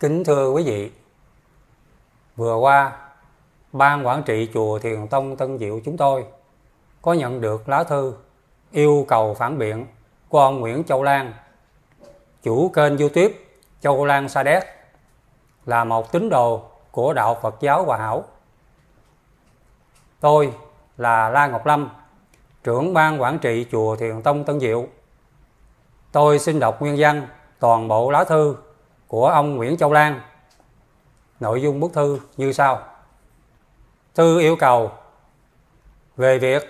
Kính thưa quý vị, vừa qua, Ban Quản trị Chùa Thiền Tông Tân Diệu chúng tôi có nhận được lá thư yêu cầu phản biện của ông Nguyễn Châu Lan, chủ kênh youtube Châu Lan Sa Đéc, là một tín đồ của Đạo Phật giáo Hòa Hảo. Tôi là La Ngọc Lâm, trưởng ban quản trị Chùa Thiền Tông Tân Diệu. Tôi xin đọc nguyên văn toàn bộ lá thư của ông Nguyễn Châu Lan. Nội dung bức thư như sau. Thư yêu cầu về việc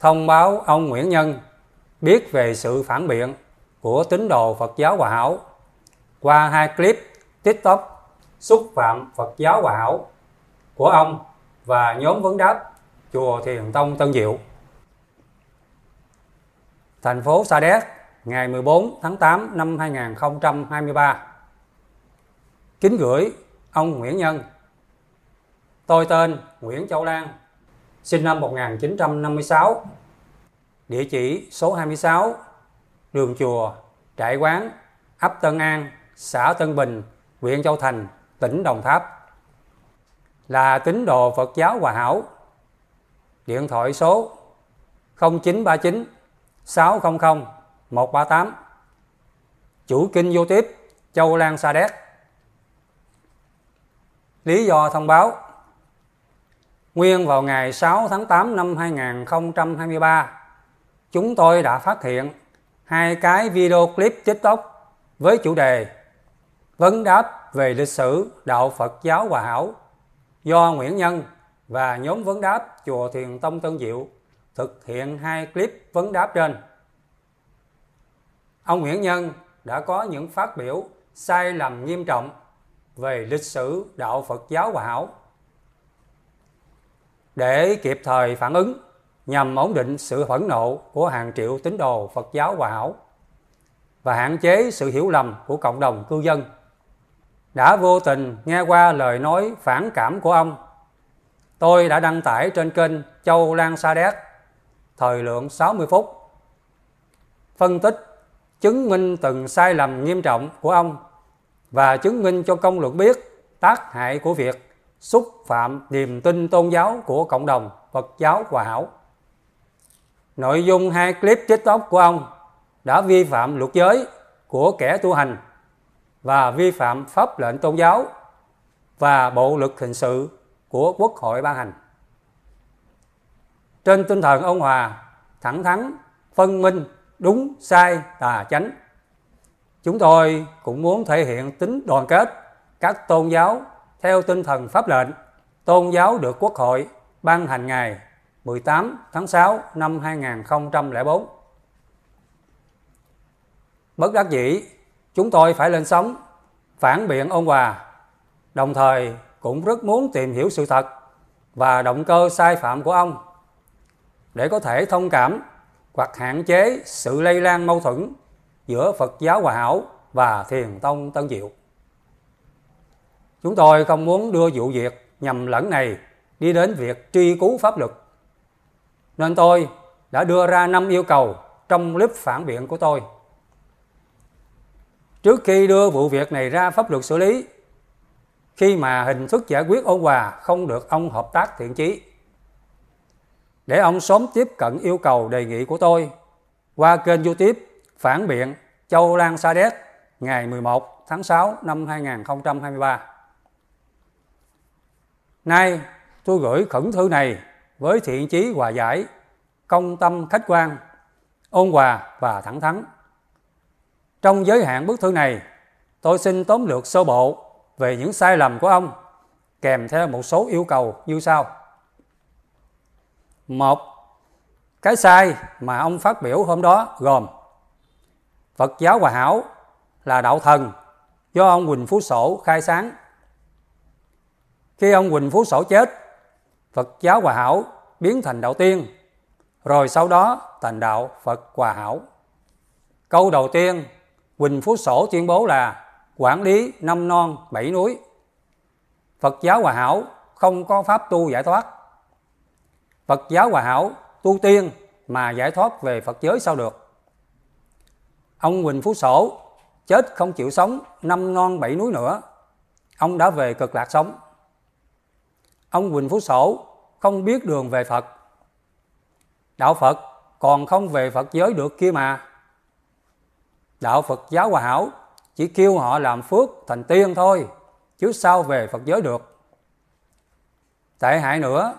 thông báo ông Nguyễn Nhân biết về sự phản biện của tín đồ Phật giáo Hòa Hảo qua hai clip TikTok xúc phạm Phật giáo Hòa Hảo của ông và nhóm vấn đáp chùa Thiền Tông Tân Diệu. Thành phố Sa Đéc, ngày 14 tháng 8 năm 2023. Kính gửi ông Nguyễn Nhân. Tôi tên Nguyễn Châu Lan, sinh năm 1956, địa chỉ số 26, đường chùa, trại quán, ấp Tân An, xã Tân Bình, huyện Châu Thành, tỉnh Đồng Tháp. Là tín đồ Phật giáo Hòa Hảo. Điện thoại số 0939 600 138. Chủ kinh vô tiếp Châu Lan Sa Đéc. Lý do thông báo Nguyên vào ngày 6 tháng 8 năm 2023, chúng tôi đã phát hiện hai cái video clip TikTok với chủ đề Vấn đáp về lịch sử Đạo Phật giáo Hòa Hảo do Nguyễn Nhân và nhóm vấn đáp Chùa Thiền Tông Tân Diệu thực hiện hai clip vấn đáp trên. Ông Nguyễn Nhân đã có những phát biểu sai lầm nghiêm trọng về lịch sử, Đạo Phật giáo Hòa Hảo để kịp thời phản ứng nhằm ổn định sự phẫn nộ của hàng triệu tín đồ Phật giáo Hòa Hảo và hạn chế sự hiểu lầm của cộng đồng cư dân, đã vô tình nghe qua lời nói phản cảm của ông. Tôi đã đăng tải trên kênh Châu Lan Sa Đéc, thời lượng 60 phút phân tích, chứng minh từng sai lầm nghiêm trọng của ông và chứng minh cho công luận biết tác hại của việc xúc phạm niềm tin tôn giáo của cộng đồng Phật giáo Hòa Hảo. Nội dung hai clip TikTok của ông đã vi phạm luật giới của kẻ tu hành và vi phạm pháp lệnh tôn giáo và bộ luật hình sự của Quốc hội ban hành. Trên tinh thần ông hòa, thẳng thắn, phân minh, đúng, sai, tà, chánh, chúng tôi cũng muốn thể hiện tính đoàn kết các tôn giáo theo tinh thần pháp lệnh tôn giáo được Quốc hội ban hành ngày 18 tháng 6 năm 2004. Bất đắc dĩ, chúng tôi phải lên sóng phản biện ông Hòa, đồng thời cũng rất muốn tìm hiểu sự thật và động cơ sai phạm của ông để có thể thông cảm hoặc hạn chế sự lây lan mâu thuẫn giữa Phật giáo Hòa Hảo và Thiền Tông Tân Diệu. Chúng tôi không muốn đưa vụ việc nhầm lẫn này đi đến việc truy cứu pháp luật. Nên tôi đã đưa ra năm yêu cầu trong clip phản biện của tôi. Trước khi đưa vụ việc này ra pháp luật xử lý, khi mà hình thức giải quyết ôn hòa không được ông hợp tác thiện chí, để ông sớm tiếp cận yêu cầu đề nghị của tôi qua kênh youtube phản biện Châu Lan Sa Đéc ngày 11 tháng 6 năm 2023. Nay tôi gửi khẩn thư này với thiện chí hòa giải, công tâm khách quan, ôn hòa và thẳng thắn. Trong giới hạn bức thư này, tôi xin tóm lược sơ bộ về những sai lầm của ông, kèm theo một số yêu cầu như sau. Một, cái sai mà ông phát biểu hôm đó gồm Phật giáo Hòa Hảo là đạo thần do ông Quỳnh Phú Sổ khai sáng khi ông Quỳnh Phú Sổ chết, Phật giáo Hòa Hảo biến thành đạo tiên, rồi sau đó thành đạo Phật Hòa Hảo. Câu đầu tiên, Quỳnh Phú Sổ tuyên bố là quản lý năm non bảy núi. Phật giáo Hòa Hảo không có pháp tu giải thoát. Phật giáo Hòa Hảo tu tiên mà giải thoát về Phật giới sao được. Ông Quỳnh Phú Sổ chết không chịu sống năm non bảy núi nữa ông đã về cực lạc sống. Ông Quỳnh Phú Sổ không biết đường về Phật. Đạo Phật còn không về Phật giới được kia mà. Đạo Phật giáo Hòa Hảo chỉ kêu họ làm phước thành tiên thôi, chứ sao về Phật giới được. Tệ hại nữa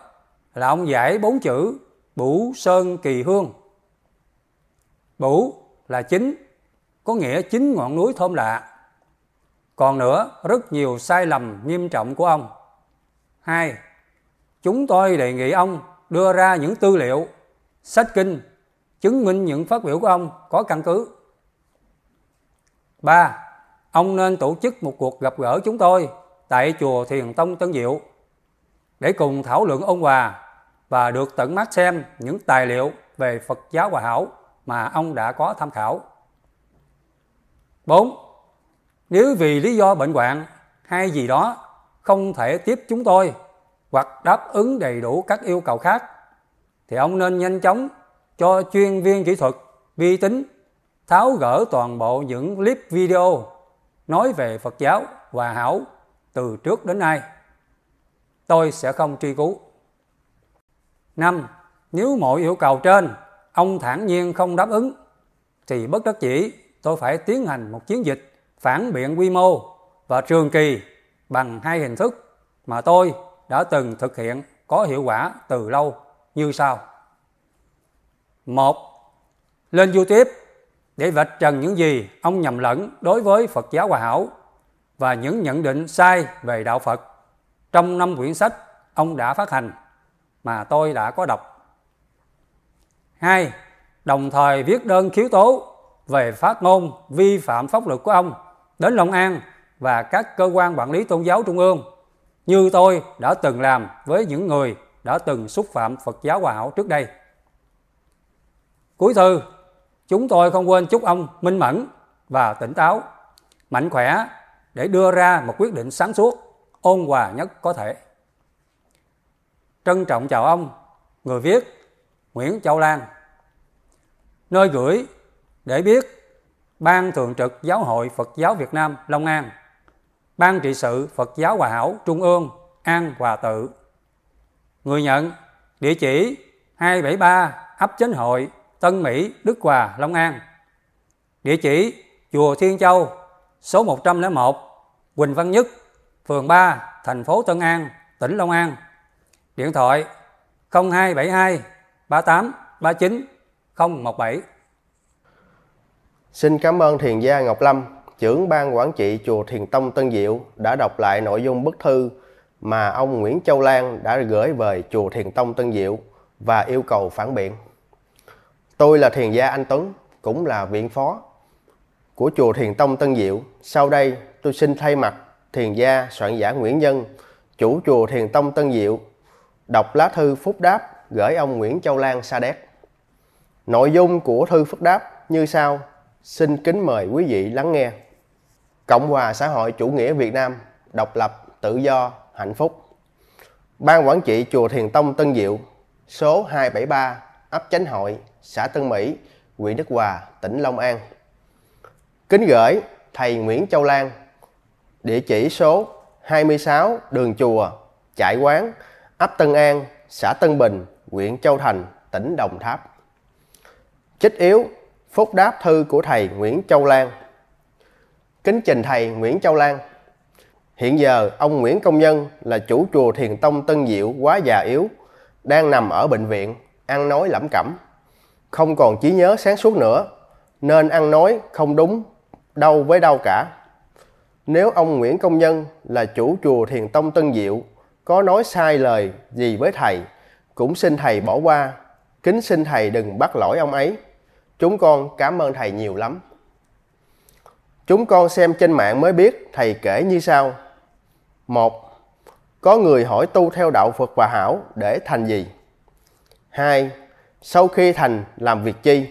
là ông giải bốn chữ Bủ Sơn Kỳ Hương. Bủ là chính, có nghĩa chính ngọn núi thơm lạ. Còn nữa, rất nhiều sai lầm nghiêm trọng của ông. Hai, chúng tôi đề nghị ông đưa ra những tư liệu, sách kinh, chứng minh những phát biểu của ông có căn cứ. Ba, ông nên tổ chức một cuộc gặp gỡ chúng tôi tại chùa Thiền Tông Tân Diệu để cùng thảo luận ôn hòa và được tận mắt xem những tài liệu về Phật giáo Hòa Hảo mà ông đã có tham khảo. 4. Nếu vì lý do bệnh hoạn hay gì đó không thể tiếp chúng tôi hoặc đáp ứng đầy đủ các yêu cầu khác, thì ông nên nhanh chóng cho chuyên viên kỹ thuật vi tính tháo gỡ toàn bộ những clip video nói về Phật giáo Hòa Hảo từ trước đến nay. Tôi sẽ không truy cứu. 5. Nếu mọi yêu cầu trên ông thản nhiên không đáp ứng, thì bất đắc dĩ tôi phải tiến hành một chiến dịch phản biện quy mô và trường kỳ bằng hai hình thức mà tôi đã từng thực hiện có hiệu quả từ lâu như sau. Một, lên YouTube để vạch trần những gì ông nhầm lẫn đối với Phật giáo Hòa Hảo và những nhận định sai về đạo Phật trong năm quyển sách ông đã phát hành mà tôi đã có đọc. Hai, đồng thời viết đơn khiếu tố về phát ngôn vi phạm pháp luật của ông đến Long An và các cơ quan quản lý tôn giáo trung ương như tôi đã từng làm với những người đã từng xúc phạm Phật giáo Hòa Hảo trước đây. Cuối thư, chúng tôi không quên chúc ông minh mẫn và tỉnh táo, mạnh khỏe để đưa ra một quyết định sáng suốt, ôn hòa nhất có thể. Trân trọng chào ông, người viết Nguyễn Châu Lan. Nơi gửi để biết Ban Thường trực Giáo hội Phật giáo Việt Nam Long An, Ban trị sự Phật giáo Hòa Hảo Trung ương An Hòa Tự. Người nhận địa chỉ 273 ấp Chánh Hội, Tân Mỹ, Đức Hòa, Long An. Địa chỉ Chùa Thiên Châu, số 101, Quỳnh Văn Nhất, phường 3, thành phố Tân An, tỉnh Long An. Điện thoại 0272 38 39 017. Xin cảm ơn Thiền gia Ngọc Lâm, trưởng ban quản trị chùa Thiền Tông Tân Diệu đã đọc lại nội dung bức thư mà ông Nguyễn Châu Lan đã gửi về chùa Thiền Tông Tân Diệu và yêu cầu phản biện. Tôi là Thiền gia Anh Tuấn, cũng là viện phó của chùa Thiền Tông Tân Diệu. Sau đây, tôi xin thay mặt Thiền gia soạn giả Nguyễn Nhân, chủ chùa Thiền Tông Tân Diệu, đọc lá thư phúc đáp gửi ông Nguyễn Châu Lan Sa Đéc. Nội dung của thư phúc đáp như sau. Xin kính mời quý vị lắng nghe. Cộng hòa xã hội chủ nghĩa Việt Nam, độc lập, tự do, hạnh phúc. Ban quản trị chùa Thiền Tông Tân Diệu, số 273, ấp Chánh Hội, xã Tân Mỹ, huyện Đức Hòa, tỉnh Long An. Kính gửi thầy Nguyễn Châu Lan, địa chỉ số 26 đường chùa, Trại quán, ấp Tân An, xã Tân Bình, huyện Châu Thành, tỉnh Đồng Tháp. Chích yếu phúc đáp thư của thầy Nguyễn Châu Lan. Kính trình thầy Nguyễn Châu Lan. Hiện giờ ông Nguyễn Công Nhân là chủ chùa Thiền Tông Tân Diệu quá già yếu, đang nằm ở bệnh viện, ăn nói lẩm cẩm, không còn trí nhớ sáng suốt nữa, nên ăn nói không đúng đâu với đâu cả. Nếu ông Nguyễn Công Nhân là chủ chùa Thiền Tông Tân Diệu có nói sai lời gì với thầy, cũng xin thầy bỏ qua, kính xin thầy đừng bắt lỗi ông ấy. Chúng con cảm ơn thầy nhiều lắm. Chúng con xem trên mạng mới biết thầy kể như sau. một Có người hỏi tu theo đạo Phật và Hảo để thành gì? hai Sau khi thành làm việc chi?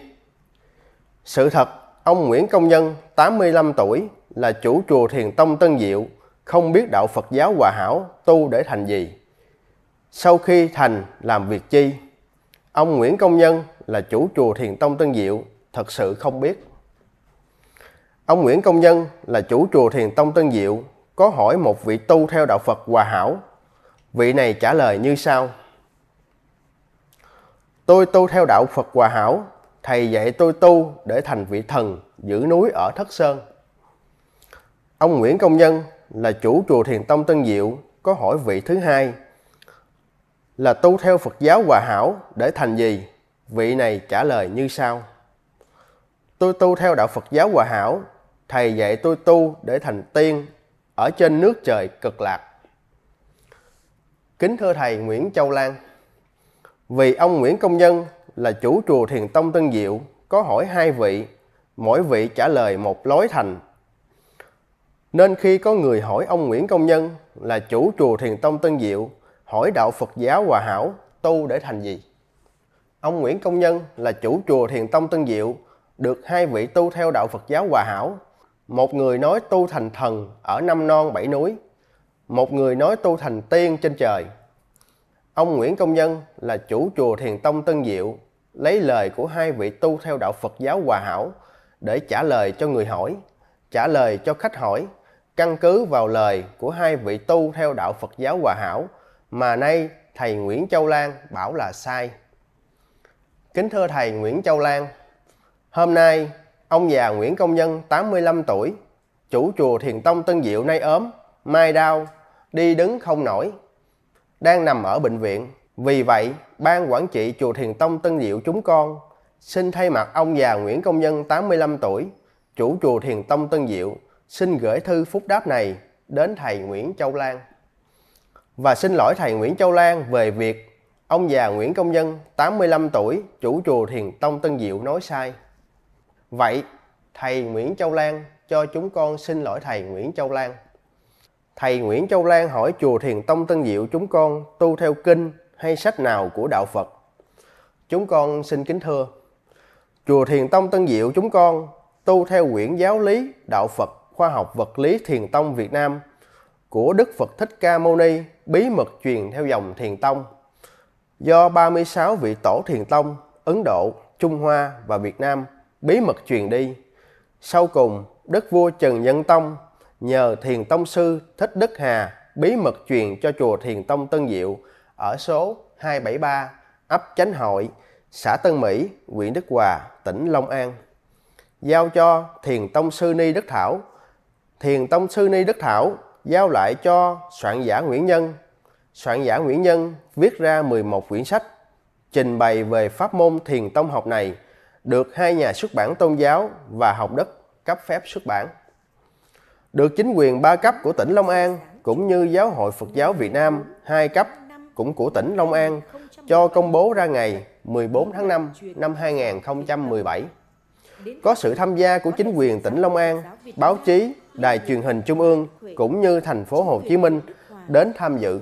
Sự thật, ông Nguyễn Công Nhân, 85 tuổi, là chủ chùa Thiền Tông Tân Diệu, không biết đạo Phật giáo Hòa Hảo tu để thành gì. Sau khi thành làm việc chi? Ông Nguyễn Công Nhân là chủ chùa Thiền Tông Tân Diệu thật sự không biết. Ông Nguyễn Công Nhân là chủ chùa Thiền Tông Tân Diệu có hỏi một vị tu theo đạo Phật Hòa Hảo. Vị này trả lời như sau. Tôi tu theo đạo Phật Hòa Hảo, thầy dạy tôi tu để thành vị thần giữ núi ở Thất Sơn. Ông Nguyễn Công Nhân là chủ chùa Thiền Tông Tân Diệu có hỏi vị thứ hai là tu theo Phật giáo Hòa Hảo để thành gì? Vị này trả lời như sau. Tôi tu theo đạo Phật giáo Hòa Hảo, thầy dạy tôi tu để thành tiên ở trên nước trời cực lạc. Kính thưa thầy Nguyễn Châu Lan, vì ông Nguyễn Công Nhân là chủ chùa Thiền Tông Tân Diệu có hỏi hai vị, mỗi vị trả lời một lối thành. Nên khi có người hỏi ông Nguyễn Công Nhân là chủ chùa Thiền Tông Tân Diệu hỏi đạo Phật giáo Hòa Hảo tu để thành gì? Ông Nguyễn Công Nhân là chủ chùa Thiền Tông Tân Diệu được hai vị tu theo đạo Phật giáo Hòa Hảo. Một người nói tu thành thần ở năm non bảy núi, một người nói tu thành tiên trên trời. Ông Nguyễn Công Nhân là chủ chùa Thiền Tông Tân Diệu, lấy lời của hai vị tu theo đạo Phật giáo Hòa Hảo để trả lời cho người hỏi, trả lời cho khách hỏi, căn cứ vào lời của hai vị tu theo đạo Phật giáo Hòa Hảo mà nay thầy Nguyễn Châu Lan bảo là sai. Kính thưa thầy Nguyễn Châu Lan, hôm nay ông già Nguyễn Công Nhân 85 tuổi, chủ chùa Thiền Tông Tân Diệu nay ốm, mai đau, đi đứng không nổi, đang nằm ở bệnh viện. Vì vậy, ban quản trị chùa Thiền Tông Tân Diệu chúng con xin thay mặt ông già Nguyễn Công Nhân 85 tuổi, chủ chùa Thiền Tông Tân Diệu, xin gửi thư phúc đáp này đến thầy Nguyễn Châu Lan. Và xin lỗi thầy Nguyễn Châu Lan về việc ông già Nguyễn Công Nhân 85 tuổi, chủ chùa Thiền Tông Tân Diệu nói sai. Vậy, thầy Nguyễn Châu Lan cho chúng con xin lỗi thầy Nguyễn Châu Lan. Thầy Nguyễn Châu Lan hỏi chùa Thiền Tông Tân Diệu chúng con tu theo kinh hay sách nào của Đạo Phật? Chúng con xin kính thưa. Chùa Thiền Tông Tân Diệu chúng con tu theo quyển giáo lý Đạo Phật Khoa học Vật lý Thiền Tông Việt Nam của Đức Phật Thích Ca Mâu Ni bí mật truyền theo dòng Thiền Tông do 36 vị tổ Thiền Tông Ấn Độ, Trung Hoa và Việt Nam bí mật truyền đi. Sau cùng, Đức vua Trần Nhân Tông nhờ Thiền Tông Sư Thích Đức Hà bí mật truyền cho chùa Thiền Tông Tân Diệu ở số 273 ấp Chánh Hội, xã Tân Mỹ, huyện Đức Hòa, tỉnh Long An. Giao cho Thiền Tông Sư Ni Đức Thảo. Thiền Tông Sư Ni Đức Thảo giao lại cho soạn giả Nguyễn Nhân. Soạn giả Nguyễn Nhân viết ra 11 quyển sách trình bày về pháp môn thiền tông học này được hai nhà xuất bản tôn giáo và học đất cấp phép xuất bản. Được chính quyền ba cấp của tỉnh Long An cũng như Giáo hội Phật giáo Việt Nam hai cấp cũng của tỉnh Long An cho công bố ra ngày 14 tháng 5 năm 2017. Có sự tham gia của chính quyền tỉnh Long An, báo chí, đài truyền hình trung ương cũng như thành phố Hồ Chí Minh đến tham dự.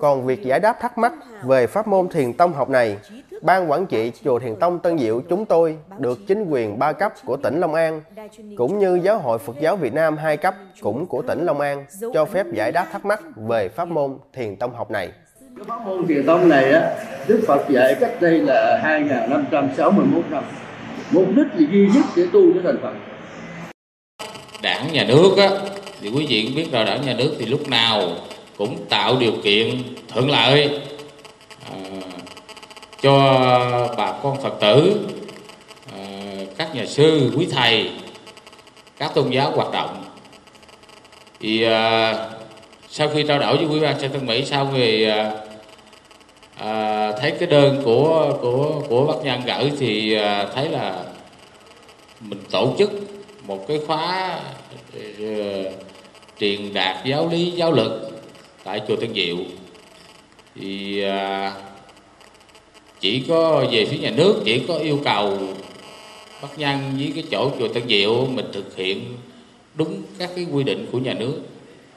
Còn việc giải đáp thắc mắc về pháp môn thiền tông học này, Ban quản trị chùa Thiền Tông Tân Diệu chúng tôi được chính quyền ba cấp của tỉnh Long An, cũng như Giáo hội Phật giáo Việt Nam hai cấp cũng của tỉnh Long An cho phép giải đáp thắc mắc về pháp môn thiền tông học này. Cái pháp môn thiền tông này á, Đức Phật dạy cách đây là 2561 năm. Mục đích là duy nhất để tu cho thành Phật. Đảng nhà nước á, thì quý vị cũng biết rồi đảng nhà nước thì lúc nào cũng tạo điều kiện thuận lợi à, cho bà con Phật tử, à, các nhà sư, quý thầy, các tôn giáo hoạt động. Thì à, sau khi trao đổi với quý ban xã Tân Mỹ xong thì à, à, thấy cái đơn của của của bác nhân gửi thì à, thấy là mình tổ chức một cái khóa uh, truyền đạt giáo lý giáo lực tại chùa Tân Diệu thì à, chỉ có về phía nhà nước chỉ có yêu cầu bắt nhân với cái chỗ chùa Tân Diệu mình thực hiện đúng các cái quy định của nhà nước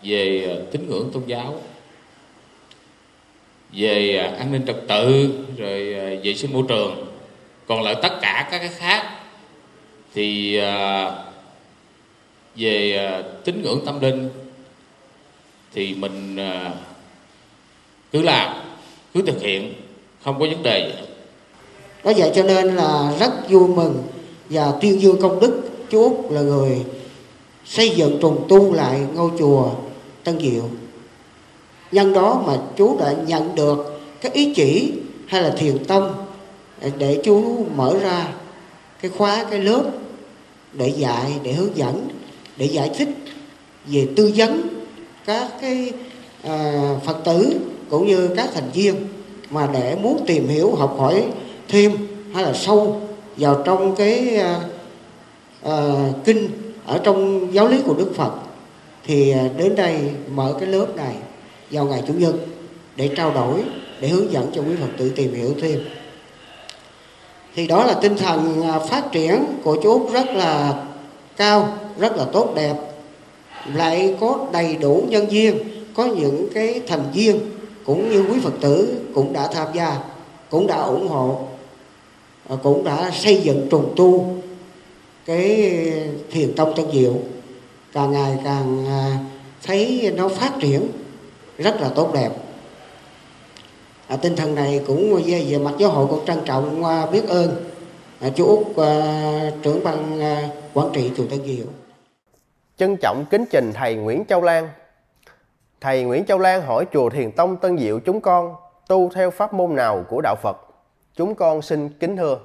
về à, tín ngưỡng tôn giáo về à, an ninh trật tự rồi à, vệ sinh môi trường. Còn lại tất cả các cái khác thì về tín ngưỡng tâm linh thì mình à, cứ làm, cứ thực hiện, không có vấn đề gì đó vậy cho nên là rất vui mừng và tuyên dương công đức chú Úc là người xây dựng trùng tu lại ngôi chùa Tân Diệu. Nhân đó mà chú đã nhận được cái ý chỉ hay là thiền tông để chú mở ra cái khóa, cái lớp để dạy, để hướng dẫn, để giải thích về tư vấn các cái à, phật tử cũng như các thành viên mà để muốn tìm hiểu học hỏi thêm hay là sâu vào trong cái à, à, kinh ở trong giáo lý của Đức Phật thì à, đến đây mở cái lớp này vào ngày chủ nhật để trao đổi để hướng dẫn cho quý Phật tử tìm hiểu thêm. Thì đó là tinh thần à, phát triển của chú Úc rất là cao rất là tốt đẹp lại có đầy đủ nhân viên có những cái thành viên cũng như quý phật tử cũng đã tham gia cũng đã ủng hộ à, cũng đã xây dựng trùng tu cái thiền tông tân diệu. Càng ngày càng à, thấy nó phát triển rất là tốt đẹp. À, tinh thần này cũng về, về mặt giáo hội cũng trân trọng à, biết ơn à, chú út à, trưởng ban à, quản trị chùa tân diệu trân trọng kính trình thầy nguyễn châu lan. Thầy nguyễn châu lan hỏi chùa thiền tông tân diệu chúng con tu theo pháp môn nào của đạo phật? Chúng con xin kính thưa.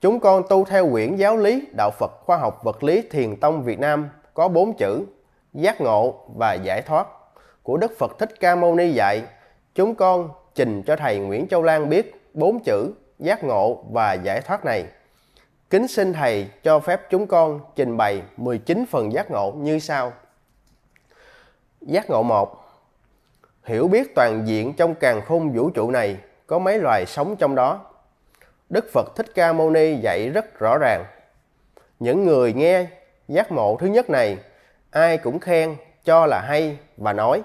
Chúng con tu theo quyển giáo lý đạo phật khoa học vật lý thiền tông việt nam có bốn chữ, giác ngộ và giải thoát, của đức phật thích ca mâu ni dạy. Chúng con trình cho thầy Nguyễn Châu Lan biết bốn chữ, giác ngộ và giải thoát này. Kính xin thầy cho phép chúng con trình bày 19 phần giác ngộ như sau. Giác ngộ 1 Hiểu biết toàn diện trong càng khôn vũ trụ này có mấy loài sống trong đó. Đức Phật Thích Ca Mâu Ni dạy rất rõ ràng. Những người nghe giác ngộ thứ nhất này, ai cũng khen, cho là hay và nói.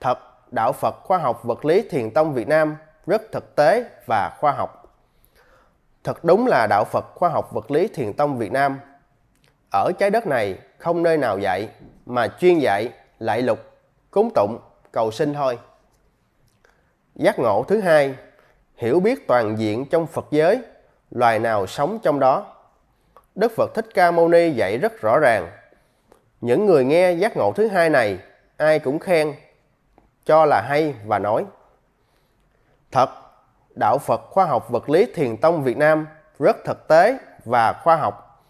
Thật Đạo Phật Khoa học Vật lý Thiền Tông Việt Nam rất thực tế và khoa học. Thật đúng là Đạo Phật Khoa học Vật lý Thiền Tông Việt Nam ở trái đất này không nơi nào dạy mà chuyên dạy lại lục, cúng tụng, cầu sinh thôi. Giác ngộ thứ hai, hiểu biết toàn diện trong Phật giới, loài nào sống trong đó. Đức Phật Thích Ca Mâu Ni dạy rất rõ ràng. Những người nghe giác ngộ thứ hai này, ai cũng khen cho là hay và nói. Thật, Đạo Phật Khoa học Vật lý Thiền Tông Việt Nam rất thực tế và khoa học.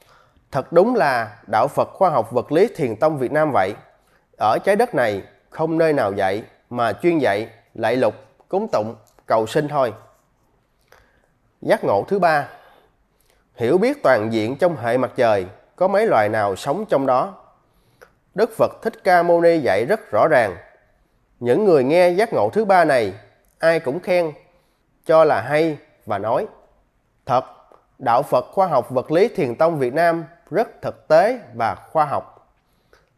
Thật đúng là Đạo Phật Khoa học Vật lý Thiền Tông Việt Nam vậy. Ở trái đất này không nơi nào dạy mà chuyên dạy, lại lục, cúng tụng, cầu sinh thôi. Giác ngộ thứ ba Hiểu biết toàn diện trong hệ mặt trời có mấy loài nào sống trong đó. Đức Phật Thích Ca Mâu Ni dạy rất rõ ràng những người nghe giác ngộ thứ ba này, ai cũng khen, cho là hay và nói. Thật, Đạo Phật Khoa học Vật lý Thiền Tông Việt Nam rất thực tế và khoa học.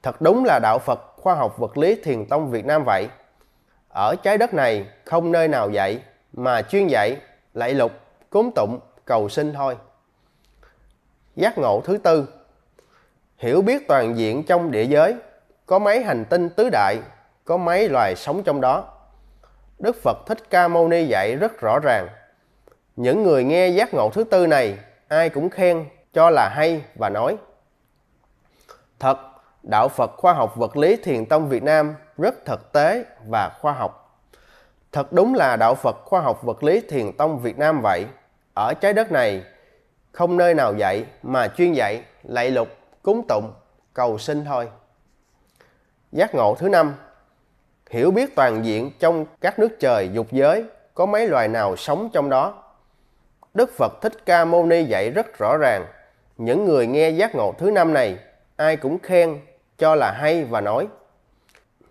Thật đúng là Đạo Phật Khoa học Vật lý Thiền Tông Việt Nam vậy. Ở trái đất này không nơi nào dạy mà chuyên dạy, lạy lục, cúng tụng, cầu sinh thôi. Giác ngộ thứ tư Hiểu biết toàn diện trong địa giới, có mấy hành tinh tứ đại có mấy loài sống trong đó. Đức Phật Thích Ca Mâu Ni dạy rất rõ ràng. Những người nghe giác ngộ thứ tư này, ai cũng khen, cho là hay và nói. Thật, Đạo Phật Khoa học Vật lý Thiền Tông Việt Nam rất thực tế và khoa học. Thật đúng là Đạo Phật Khoa học Vật lý Thiền Tông Việt Nam vậy. Ở trái đất này, không nơi nào dạy mà chuyên dạy, lạy lục, cúng tụng, cầu sinh thôi. Giác ngộ thứ năm hiểu biết toàn diện trong các nước trời dục giới có mấy loài nào sống trong đó. Đức Phật Thích Ca Mâu Ni dạy rất rõ ràng, những người nghe giác ngộ thứ năm này, ai cũng khen, cho là hay và nói.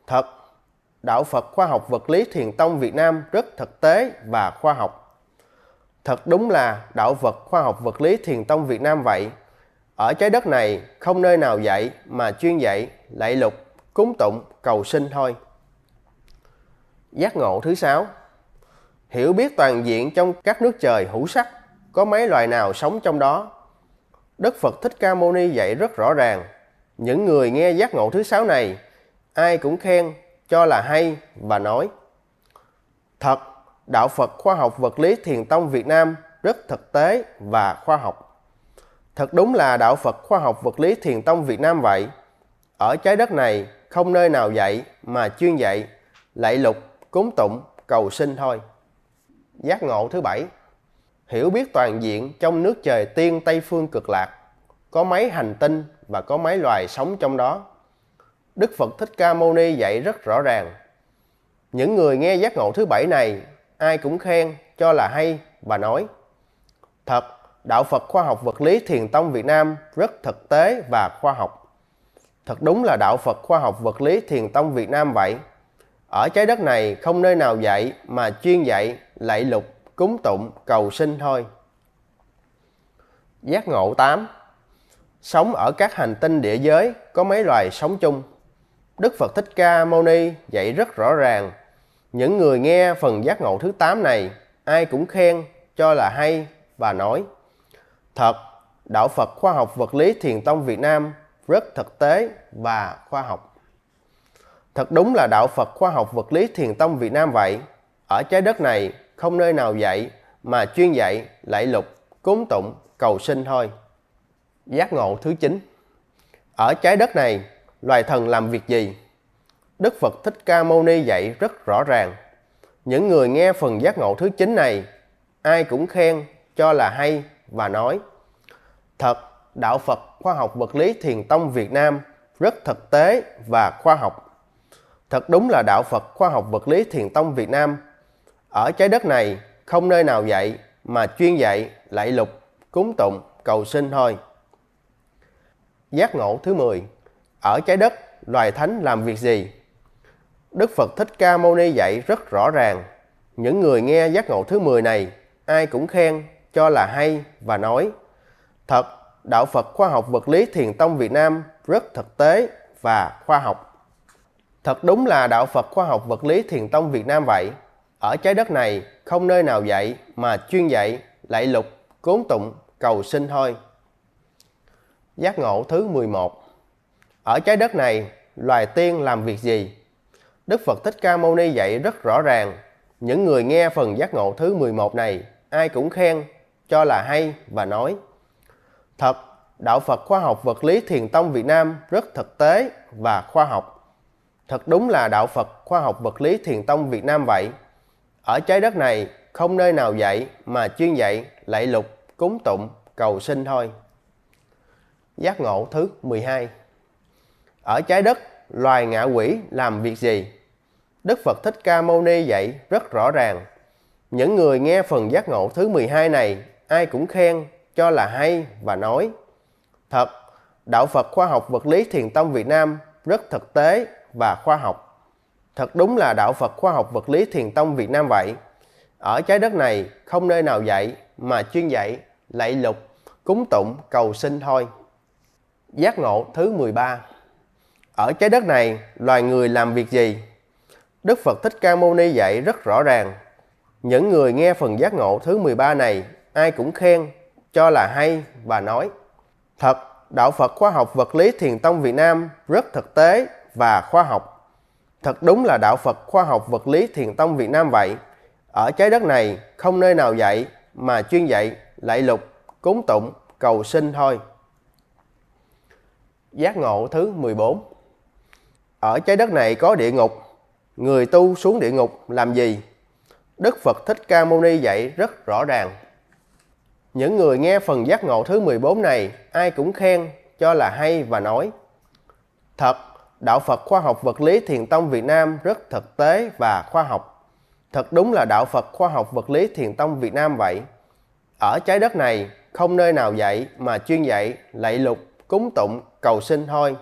Thật, Đạo Phật Khoa học Vật lý Thiền Tông Việt Nam rất thực tế và khoa học. Thật đúng là Đạo Phật Khoa học Vật lý Thiền Tông Việt Nam vậy. Ở trái đất này không nơi nào dạy mà chuyên dạy, lạy lục, cúng tụng, cầu sinh thôi. Giác ngộ thứ sáu Hiểu biết toàn diện trong các nước trời hữu sắc có mấy loài nào sống trong đó. Đức Phật Thích Ca Mâu Ni dạy rất rõ ràng. Những người nghe giác ngộ thứ sáu này, ai cũng khen, cho là hay và nói. Thật, Đạo Phật Khoa học Vật lý Thiền Tông Việt Nam rất thực tế và khoa học. Thật đúng là đạo Phật khoa học vật lý thiền tông Việt Nam vậy. Ở trái đất này không nơi nào dạy mà chuyên dạy, lạy lục, cúng tụng, cầu sinh thôi. Giác ngộ thứ bảy Hiểu biết toàn diện trong nước trời tiên Tây Phương cực lạc, có mấy hành tinh và có mấy loài sống trong đó. Đức Phật Thích Ca Mâu Ni dạy rất rõ ràng. Những người nghe giác ngộ thứ bảy này, ai cũng khen, cho là hay và nói. Thật, Đạo Phật Khoa học Vật lý Thiền Tông Việt Nam rất thực tế và khoa học. Thật đúng là Đạo Phật Khoa học Vật lý Thiền Tông Việt Nam vậy. Ở trái đất này không nơi nào dạy mà chuyên dạy, lạy lục, cúng tụng, cầu sinh thôi. Giác ngộ 8 Sống ở các hành tinh địa giới có mấy loài sống chung. Đức Phật Thích Ca Mâu Ni dạy rất rõ ràng. Những người nghe phần giác ngộ thứ 8 này, ai cũng khen, cho là hay và nói. Thật, Đạo Phật Khoa học Vật lý Thiền Tông Việt Nam rất thực tế và khoa học. Thật đúng là Đạo Phật Khoa học Vật lý Thiền Tông Việt Nam vậy. Ở trái đất này không nơi nào dạy mà chuyên dạy, lạy lục, cúng tụng, cầu sinh thôi. Giác ngộ thứ 9 Ở trái đất này, loài thần làm việc gì? Đức Phật Thích Ca Mâu Ni dạy rất rõ ràng. Những người nghe phần giác ngộ thứ 9 này, ai cũng khen, cho là hay và nói Thật, Đạo Phật Khoa học Vật lý Thiền Tông Việt Nam rất thực tế và khoa học. Thật đúng là Đạo Phật Khoa học Vật lý Thiền Tông Việt Nam. Ở trái đất này không nơi nào dạy mà chuyên dạy, lạy lục, cúng tụng, cầu sinh thôi. Giác ngộ thứ 10 Ở trái đất, loài thánh làm việc gì? Đức Phật Thích Ca Mâu Ni dạy rất rõ ràng. Những người nghe giác ngộ thứ 10 này, ai cũng khen, cho là hay và nói Thật, Đạo Phật Khoa học Vật lý Thiền Tông Việt Nam rất thực tế và khoa học. Thật đúng là Đạo Phật Khoa học Vật lý Thiền Tông Việt Nam vậy. Ở trái đất này không nơi nào dạy mà chuyên dạy, lạy lục, cúng tụng, cầu sinh thôi. Giác ngộ thứ 11 Ở trái đất này, loài tiên làm việc gì? Đức Phật Thích Ca Mâu Ni dạy rất rõ ràng. Những người nghe phần giác ngộ thứ 11 này, ai cũng khen, cho là hay và nói Thật, Đạo Phật Khoa học Vật lý Thiền Tông Việt Nam rất thực tế và khoa học. Thật đúng là Đạo Phật Khoa học Vật lý Thiền Tông Việt Nam vậy. Ở trái đất này không nơi nào dạy mà chuyên dạy lạy lục, cúng tụng, cầu sinh thôi. Giác ngộ thứ 12 Ở trái đất, loài ngạ quỷ làm việc gì? Đức Phật Thích Ca Mâu Ni dạy rất rõ ràng. Những người nghe phần giác ngộ thứ 12 này, ai cũng khen, cho là hay và nói. Thật, Đạo Phật Khoa học Vật lý Thiền Tông Việt Nam rất thực tế và khoa học. Thật đúng là Đạo Phật Khoa học Vật lý Thiền Tông Việt Nam vậy. Ở trái đất này không nơi nào dạy mà chuyên dạy, lạy lục, cúng tụng, cầu sinh thôi. Giác ngộ thứ 13 Ở trái đất này, loài người làm việc gì? Đức Phật Thích Ca Mâu Ni dạy rất rõ ràng. Những người nghe phần giác ngộ thứ 13 này, ai cũng khen, cho là hay và nói. Thật, Đạo Phật Khoa học Vật lý Thiền Tông Việt Nam rất thực tế và khoa học. Thật đúng là Đạo Phật Khoa học Vật lý Thiền Tông Việt Nam vậy. Ở trái đất này không nơi nào dạy mà chuyên dạy, lạy lục, cúng tụng, cầu sinh thôi. Giác ngộ thứ 14 Ở trái đất này có địa ngục. Người tu xuống địa ngục làm gì? Đức Phật Thích Ca Mâu Ni dạy rất rõ ràng. Những người nghe phần giác ngộ thứ 14 này, ai cũng khen, cho là hay và nói. Thật, Đạo Phật Khoa học Vật lý Thiền Tông Việt Nam rất thực tế và khoa học. Thật đúng là Đạo Phật Khoa học Vật lý Thiền Tông Việt Nam vậy. Ở trái đất này, không nơi nào dạy mà chuyên dạy, lạy lục, cúng tụng, cầu sinh thôi.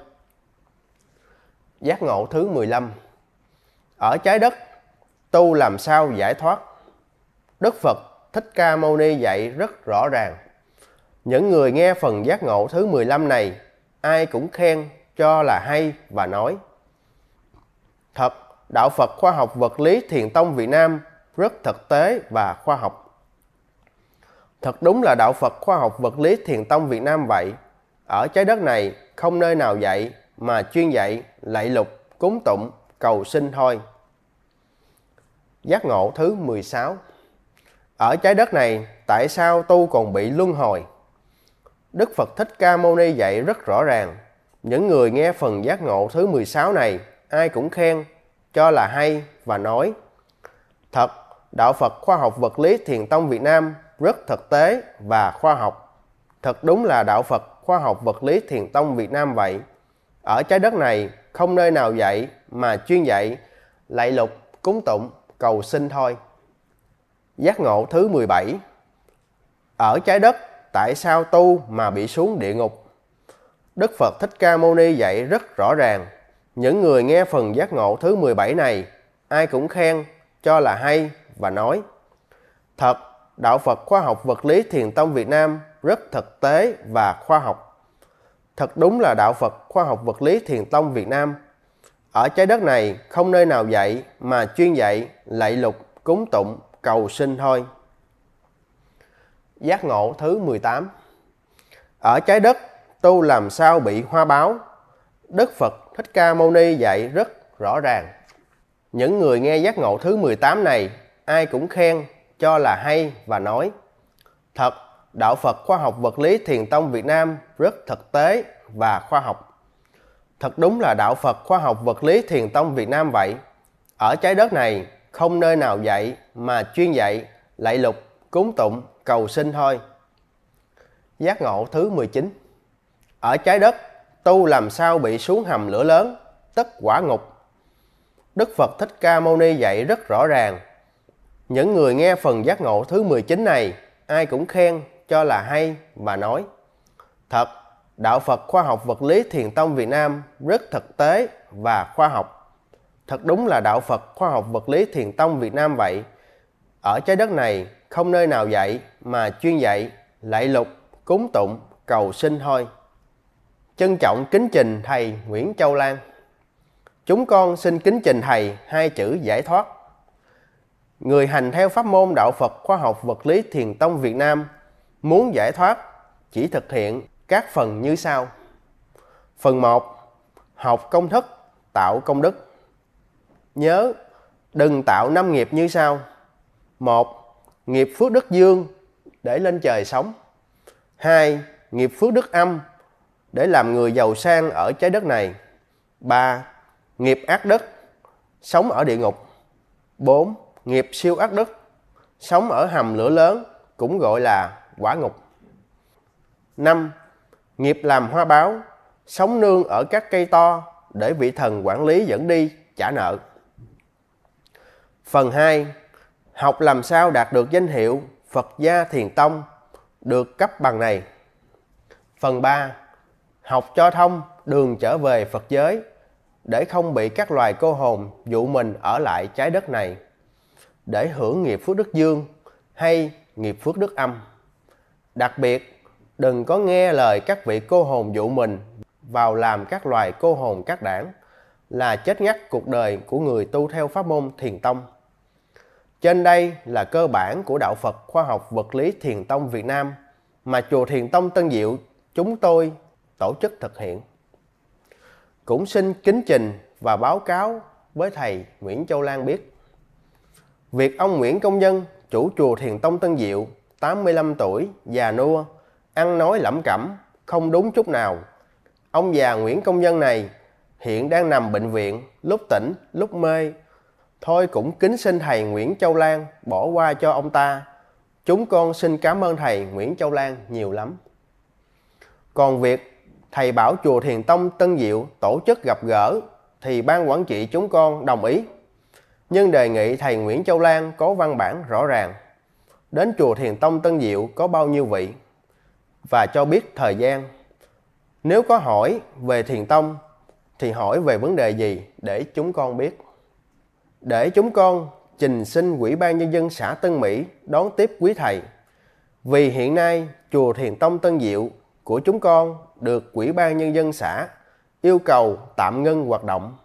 Giác ngộ thứ 15 Ở trái đất, tu làm sao giải thoát? Đức Phật Thích Ca Mâu Ni dạy rất rõ ràng. Những người nghe phần giác ngộ thứ 15 này, ai cũng khen, cho là hay và nói. Thật, Đạo Phật Khoa học Vật lý Thiền Tông Việt Nam rất thực tế và khoa học. Thật đúng là Đạo Phật Khoa học Vật lý Thiền Tông Việt Nam vậy. Ở trái đất này không nơi nào dạy mà chuyên dạy, lạy lục, cúng tụng, cầu sinh thôi. Giác ngộ thứ 16 ở trái đất này, tại sao tu còn bị luân hồi? Đức Phật Thích Ca Mâu Ni dạy rất rõ ràng. Những người nghe phần giác ngộ thứ 16 này, ai cũng khen, cho là hay và nói. Thật, Đạo Phật Khoa học Vật lý Thiền Tông Việt Nam rất thực tế và khoa học. Thật đúng là Đạo Phật Khoa học Vật lý Thiền Tông Việt Nam vậy. Ở trái đất này không nơi nào dạy mà chuyên dạy, lạy lục, cúng tụng, cầu xin thôi. Giác ngộ thứ 17 Ở trái đất, tại sao tu mà bị xuống địa ngục? Đức Phật Thích Ca Mâu Ni dạy rất rõ ràng. Những người nghe phần giác ngộ thứ 17 này, ai cũng khen, cho là hay và nói. Thật, Đạo Phật Khoa học Vật lý Thiền Tông Việt Nam rất thực tế và khoa học. Thật đúng là Đạo Phật Khoa học Vật lý Thiền Tông Việt Nam. Ở trái đất này không nơi nào dạy mà chuyên dạy, lạy lục, cúng tụng, cầu sinh thôi. Giác ngộ thứ 18 Ở trái đất, tu làm sao bị hoa báo? Đức Phật Thích Ca Mâu Ni dạy rất rõ ràng. Những người nghe giác ngộ thứ 18 này, ai cũng khen, cho là hay và nói. Thật, Đạo Phật Khoa học Vật lý Thiền Tông Việt Nam rất thực tế và khoa học. Thật đúng là Đạo Phật Khoa học Vật lý Thiền Tông Việt Nam vậy. Ở trái đất này, không nơi nào dạy mà chuyên dạy, lạy lục, cúng tụng, cầu sinh thôi. Giác ngộ thứ 19 ở trái đất, tu làm sao bị xuống hầm lửa lớn, tất quả ngục. Đức Phật Thích Ca Mâu Ni dạy rất rõ ràng. Những người nghe phần giác ngộ thứ 19 này, ai cũng khen, cho là hay và nói. Thật, Đạo Phật Khoa học Vật lý Thiền Tông Việt Nam rất thực tế và khoa học. Thật đúng là Đạo Phật Khoa học Vật lý Thiền Tông Việt Nam vậy. Ở trái đất này không nơi nào dạy mà chuyên dạy, lạy lục, cúng tụng, cầu sinh thôi. Trân trọng kính trình Thầy Nguyễn Châu Lan Chúng con xin kính trình Thầy hai chữ giải thoát. Người hành theo pháp môn Đạo Phật Khoa học Vật lý Thiền Tông Việt Nam muốn giải thoát chỉ thực hiện các phần như sau. Phần 1. Học công thức, tạo công đức. Nhớ, đừng tạo năm nghiệp như sau. 1. Nghiệp phước đức dương để lên trời sống. 2. Nghiệp phước đức âm để làm người giàu sang ở trái đất này. 3. Nghiệp ác đức sống ở địa ngục. 4. Nghiệp siêu ác đức sống ở hầm lửa lớn cũng gọi là quả ngục. 5. Nghiệp làm hoa báo, sống nương ở các cây to để vị thần quản lý dẫn đi trả nợ. Phần 2. Học làm sao đạt được danh hiệu Phật gia Thiền Tông được cấp bằng này. Phần 3. Học cho thông đường trở về Phật giới để không bị các loài cô hồn dụ mình ở lại trái đất này để hưởng nghiệp phước đức dương hay nghiệp phước đức âm. Đặc biệt, đừng có nghe lời các vị cô hồn dụ mình vào làm các loài cô hồn các đảng là chết ngắt cuộc đời của người tu theo pháp môn thiền tông. Trên đây là cơ bản của Đạo Phật Khoa học Vật lý Thiền Tông Việt Nam mà Chùa Thiền Tông Tân Diệu chúng tôi tổ chức thực hiện. Cũng xin kính trình và báo cáo với Thầy Nguyễn Châu Lan biết. Việc ông Nguyễn Công Nhân, chủ chùa Thiền Tông Tân Diệu, 85 tuổi, già nua, ăn nói lẩm cẩm, không đúng chút nào. Ông già Nguyễn Công Nhân này hiện đang nằm bệnh viện, lúc tỉnh, lúc mê. Thôi cũng kính xin thầy Nguyễn Châu Lan bỏ qua cho ông ta. Chúng con xin cảm ơn thầy Nguyễn Châu Lan nhiều lắm. Còn việc thầy bảo chùa Thiền Tông Tân Diệu, tổ chức gặp gỡ, thì ban quản trị chúng con đồng ý. Nhưng đề nghị thầy Nguyễn Châu Lan có văn bản rõ ràng. Đến chùa Thiền Tông Tân Diệu có bao nhiêu vị? Và cho biết thời gian. Nếu có hỏi về Thiền Tông, thì hỏi về vấn đề gì để chúng con biết. Để chúng con trình xin Quỹ ban Nhân dân xã Tân Mỹ đón tiếp quý thầy. Vì hiện nay chùa Thiền Tông Tân Diệu của chúng con được Quỹ ban Nhân dân xã yêu cầu tạm ngưng hoạt động.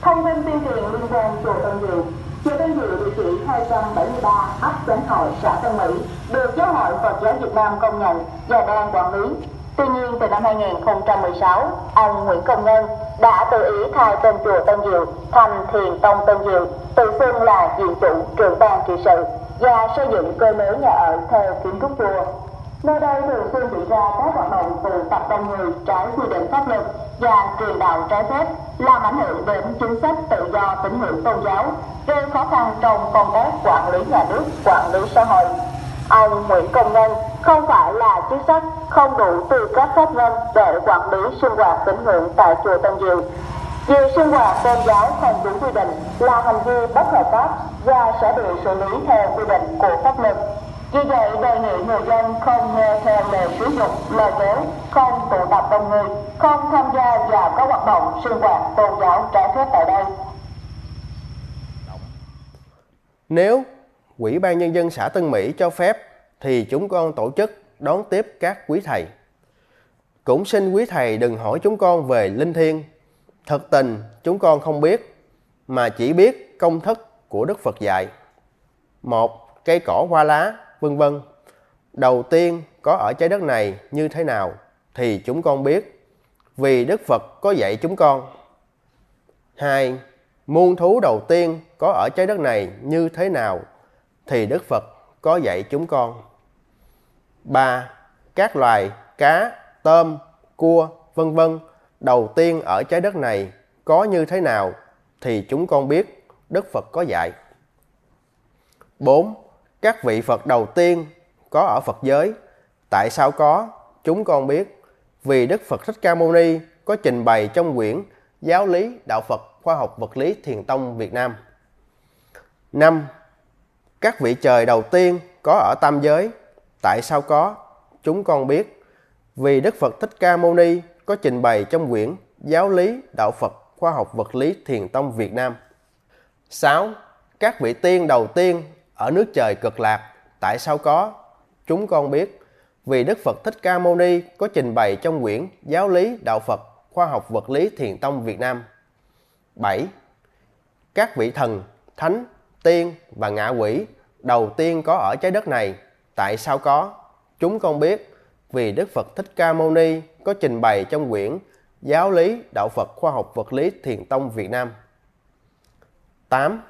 Thông tin tuyên truyền liên quan chùa Tân Diệu Chùa Tân Diệu địa chỉ 273 ấp Chánh Hội, xã Tân Mỹ, được Giáo hội Phật giáo Việt Nam công nhận và đang quản lý. Tuy nhiên, từ năm 2016, ông Nguyễn Công Nhân đã tự ý thay tên chùa Tân Diệu thành Thiền Tông Tân Diệu, tự xưng là diện chủ trưởng ban trị sự và xây dựng cơ nới nhà ở theo kiến trúc chùa. Nơi đây thường xuyên diễn ra các hoạt động tụ tập đông người trái quy định pháp luật và truyền đạo trái phép, làm ảnh hưởng đến chính sách tự do tín ngưỡng tôn giáo, gây khó khăn trong công tác quản lý nhà nước, quản lý xã hội. Ông Nguyễn Công Nhân không phải là chức sắc, không đủ tư cách pháp nhân để quản lý sinh hoạt tín ngưỡng tại chùa Tân Diệu. Việc sinh hoạt tôn giáo không đúng quy định là hành vi bất hợp pháp và sẽ bị xử lý theo quy định của pháp luật. Vì vậy, đề nghị người dân không nghe theo lời xúi dục, lời dối, không tụ tập đông người, không tham gia vào các hoạt động sinh hoạt tôn giáo trái phép tại đây. Nếu Quỹ ban Nhân dân xã Tân Mỹ cho phép thì chúng con tổ chức đón tiếp các quý thầy. Cũng xin quý thầy đừng hỏi chúng con về linh thiêng. Thật tình chúng con không biết, mà chỉ biết công thức của Đức Phật dạy. Một, cây cỏ hoa lá, vân vân. Đầu tiên có ở trái đất này như thế nào thì chúng con biết, vì Đức Phật có dạy chúng con. Hai, muôn thú đầu tiên có ở trái đất này như thế nào thì Đức Phật có dạy chúng con. 3. Các loài cá, tôm, cua, vân vân đầu tiên ở trái đất này có như thế nào thì chúng con biết Đức Phật có dạy. 4. Các vị Phật đầu tiên có ở Phật giới, tại sao có? Chúng con biết, vì Đức Phật Thích Ca Mâu Ni có trình bày trong quyển Giáo lý Đạo Phật Khoa học Vật lý Thiền Tông Việt Nam. 5. Các vị trời đầu tiên có ở tam giới, tại sao có? Chúng con biết, vì Đức Phật Thích Ca Mâu Ni có trình bày trong quyển Giáo lý Đạo Phật Khoa học Vật lý Thiền Tông Việt Nam. 6. Các vị tiên đầu tiên ở nước trời cực lạc, tại sao có? Chúng con biết, vì Đức Phật Thích Ca Mâu Ni có trình bày trong quyển Giáo lý Đạo Phật Khoa học Vật lý Thiền Tông Việt Nam. 7. Các vị thần, thánh, tiên và ngạ quỷ đầu tiên có ở trái đất này, tại sao có? Chúng con biết, vì Đức Phật Thích Ca Mâu Ni có trình bày trong quyển Giáo lý Đạo Phật Khoa học Vật lý Thiền Tông Việt Nam. 8.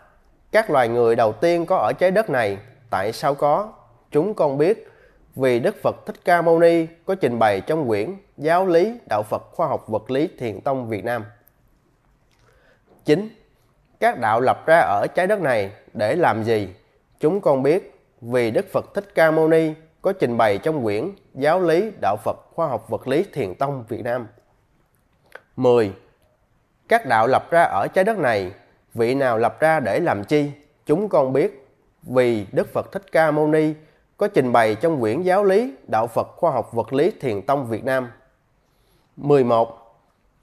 Các loài người đầu tiên có ở trái đất này, tại sao có? Chúng con biết, vì Đức Phật Thích Ca Mâu Ni có trình bày trong quyển Giáo lý Đạo Phật Khoa học Vật lý Thiền Tông Việt Nam. 9. Các đạo lập ra ở trái đất này để làm gì? Chúng con biết, vì Đức Phật Thích Ca Mâu Ni có trình bày trong quyển Giáo lý Đạo Phật Khoa học Vật lý Thiền Tông Việt Nam. 10. Các đạo lập ra ở trái đất này, vị nào lập ra để làm chi? Chúng con biết, vì Đức Phật Thích Ca Mâu Ni có trình bày trong quyển Giáo lý Đạo Phật Khoa học Vật lý Thiền Tông Việt Nam. 11.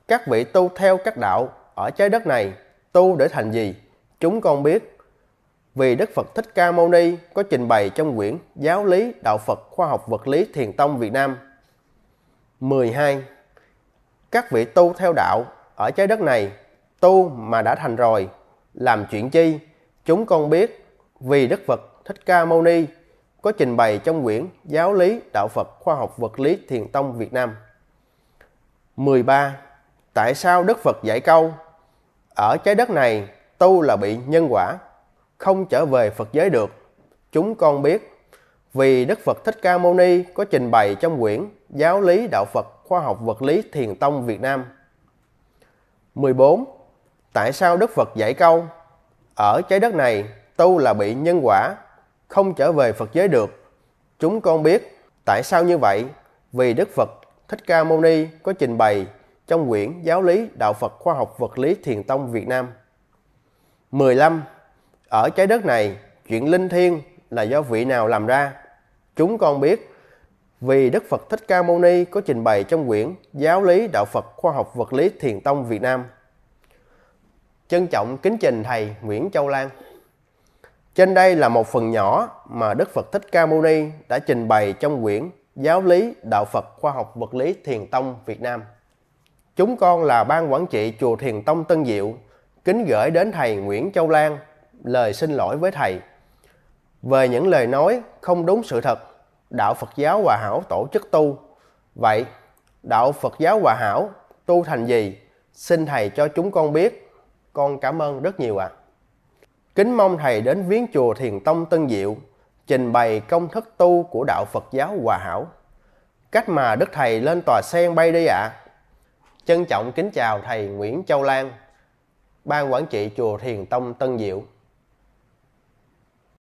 Các vị tu theo các đạo ở trái đất này tu để thành gì? Chúng con biết, vì Đức Phật Thích Ca Mâu Ni có trình bày trong quyển Giáo lý Đạo Phật Khoa học Vật lý Thiền Tông Việt Nam. 12. Các vị tu theo đạo ở trái đất này tu mà đã thành rồi, làm chuyện chi? Chúng con biết, vì Đức Phật Thích Ca Mâu Ni có trình bày trong quyển Giáo lý Đạo Phật Khoa học Vật lý Thiền Tông Việt Nam. 13. Tại sao Đức Phật dạy câu Ở trái đất này tu là bị nhân quả, không trở về Phật giới được. Chúng con biết, vì Đức Phật Thích Ca Mâu Ni có trình bày trong quyển Giáo lý Đạo Phật Khoa học Vật lý Thiền Tông Việt Nam. 14. Tại sao Đức Phật dạy câu Ở trái đất này tu là bị nhân quả, không trở về Phật giới được. Chúng con biết tại sao như vậy? Vì Đức Phật Thích Ca Mâu Ni có trình bày trong quyển Giáo lý Đạo Phật Khoa học Vật lý Thiền Tông Việt Nam. 15. Ở trái đất này, chuyện linh thiêng là do vị nào làm ra? Chúng con biết vì Đức Phật Thích Ca Mâu Ni có trình bày trong quyển Giáo lý Đạo Phật Khoa học Vật lý Thiền Tông Việt Nam. Trân trọng kính trình Thầy Nguyễn Châu Lan. Trên đây là một phần nhỏ mà Đức Phật Thích Ca Mâu Ni đã trình bày trong quyển Giáo lý Đạo Phật Khoa học Vật lý Thiền Tông Việt Nam. Chúng con là ban quản trị chùa Thiền Tông Tân Diệu, kính gửi đến Thầy Nguyễn Châu Lan lời xin lỗi với Thầy về những lời nói không đúng sự thật Đạo Phật giáo Hòa Hảo tổ chức tu. Vậy, Đạo Phật giáo Hòa Hảo tu thành gì? Xin Thầy cho chúng con biết. Con cảm ơn rất nhiều ạ. À. Kính mong Thầy đến viếng chùa Thiền Tông Tân Diệu trình bày công thức tu của đạo Phật giáo Hòa Hảo. Cách mà Đức Thầy lên tòa sen bay đi ạ. À. Trân trọng kính chào Thầy Nguyễn Châu Lan, Ban Quản trị Chùa Thiền Tông Tân Diệu.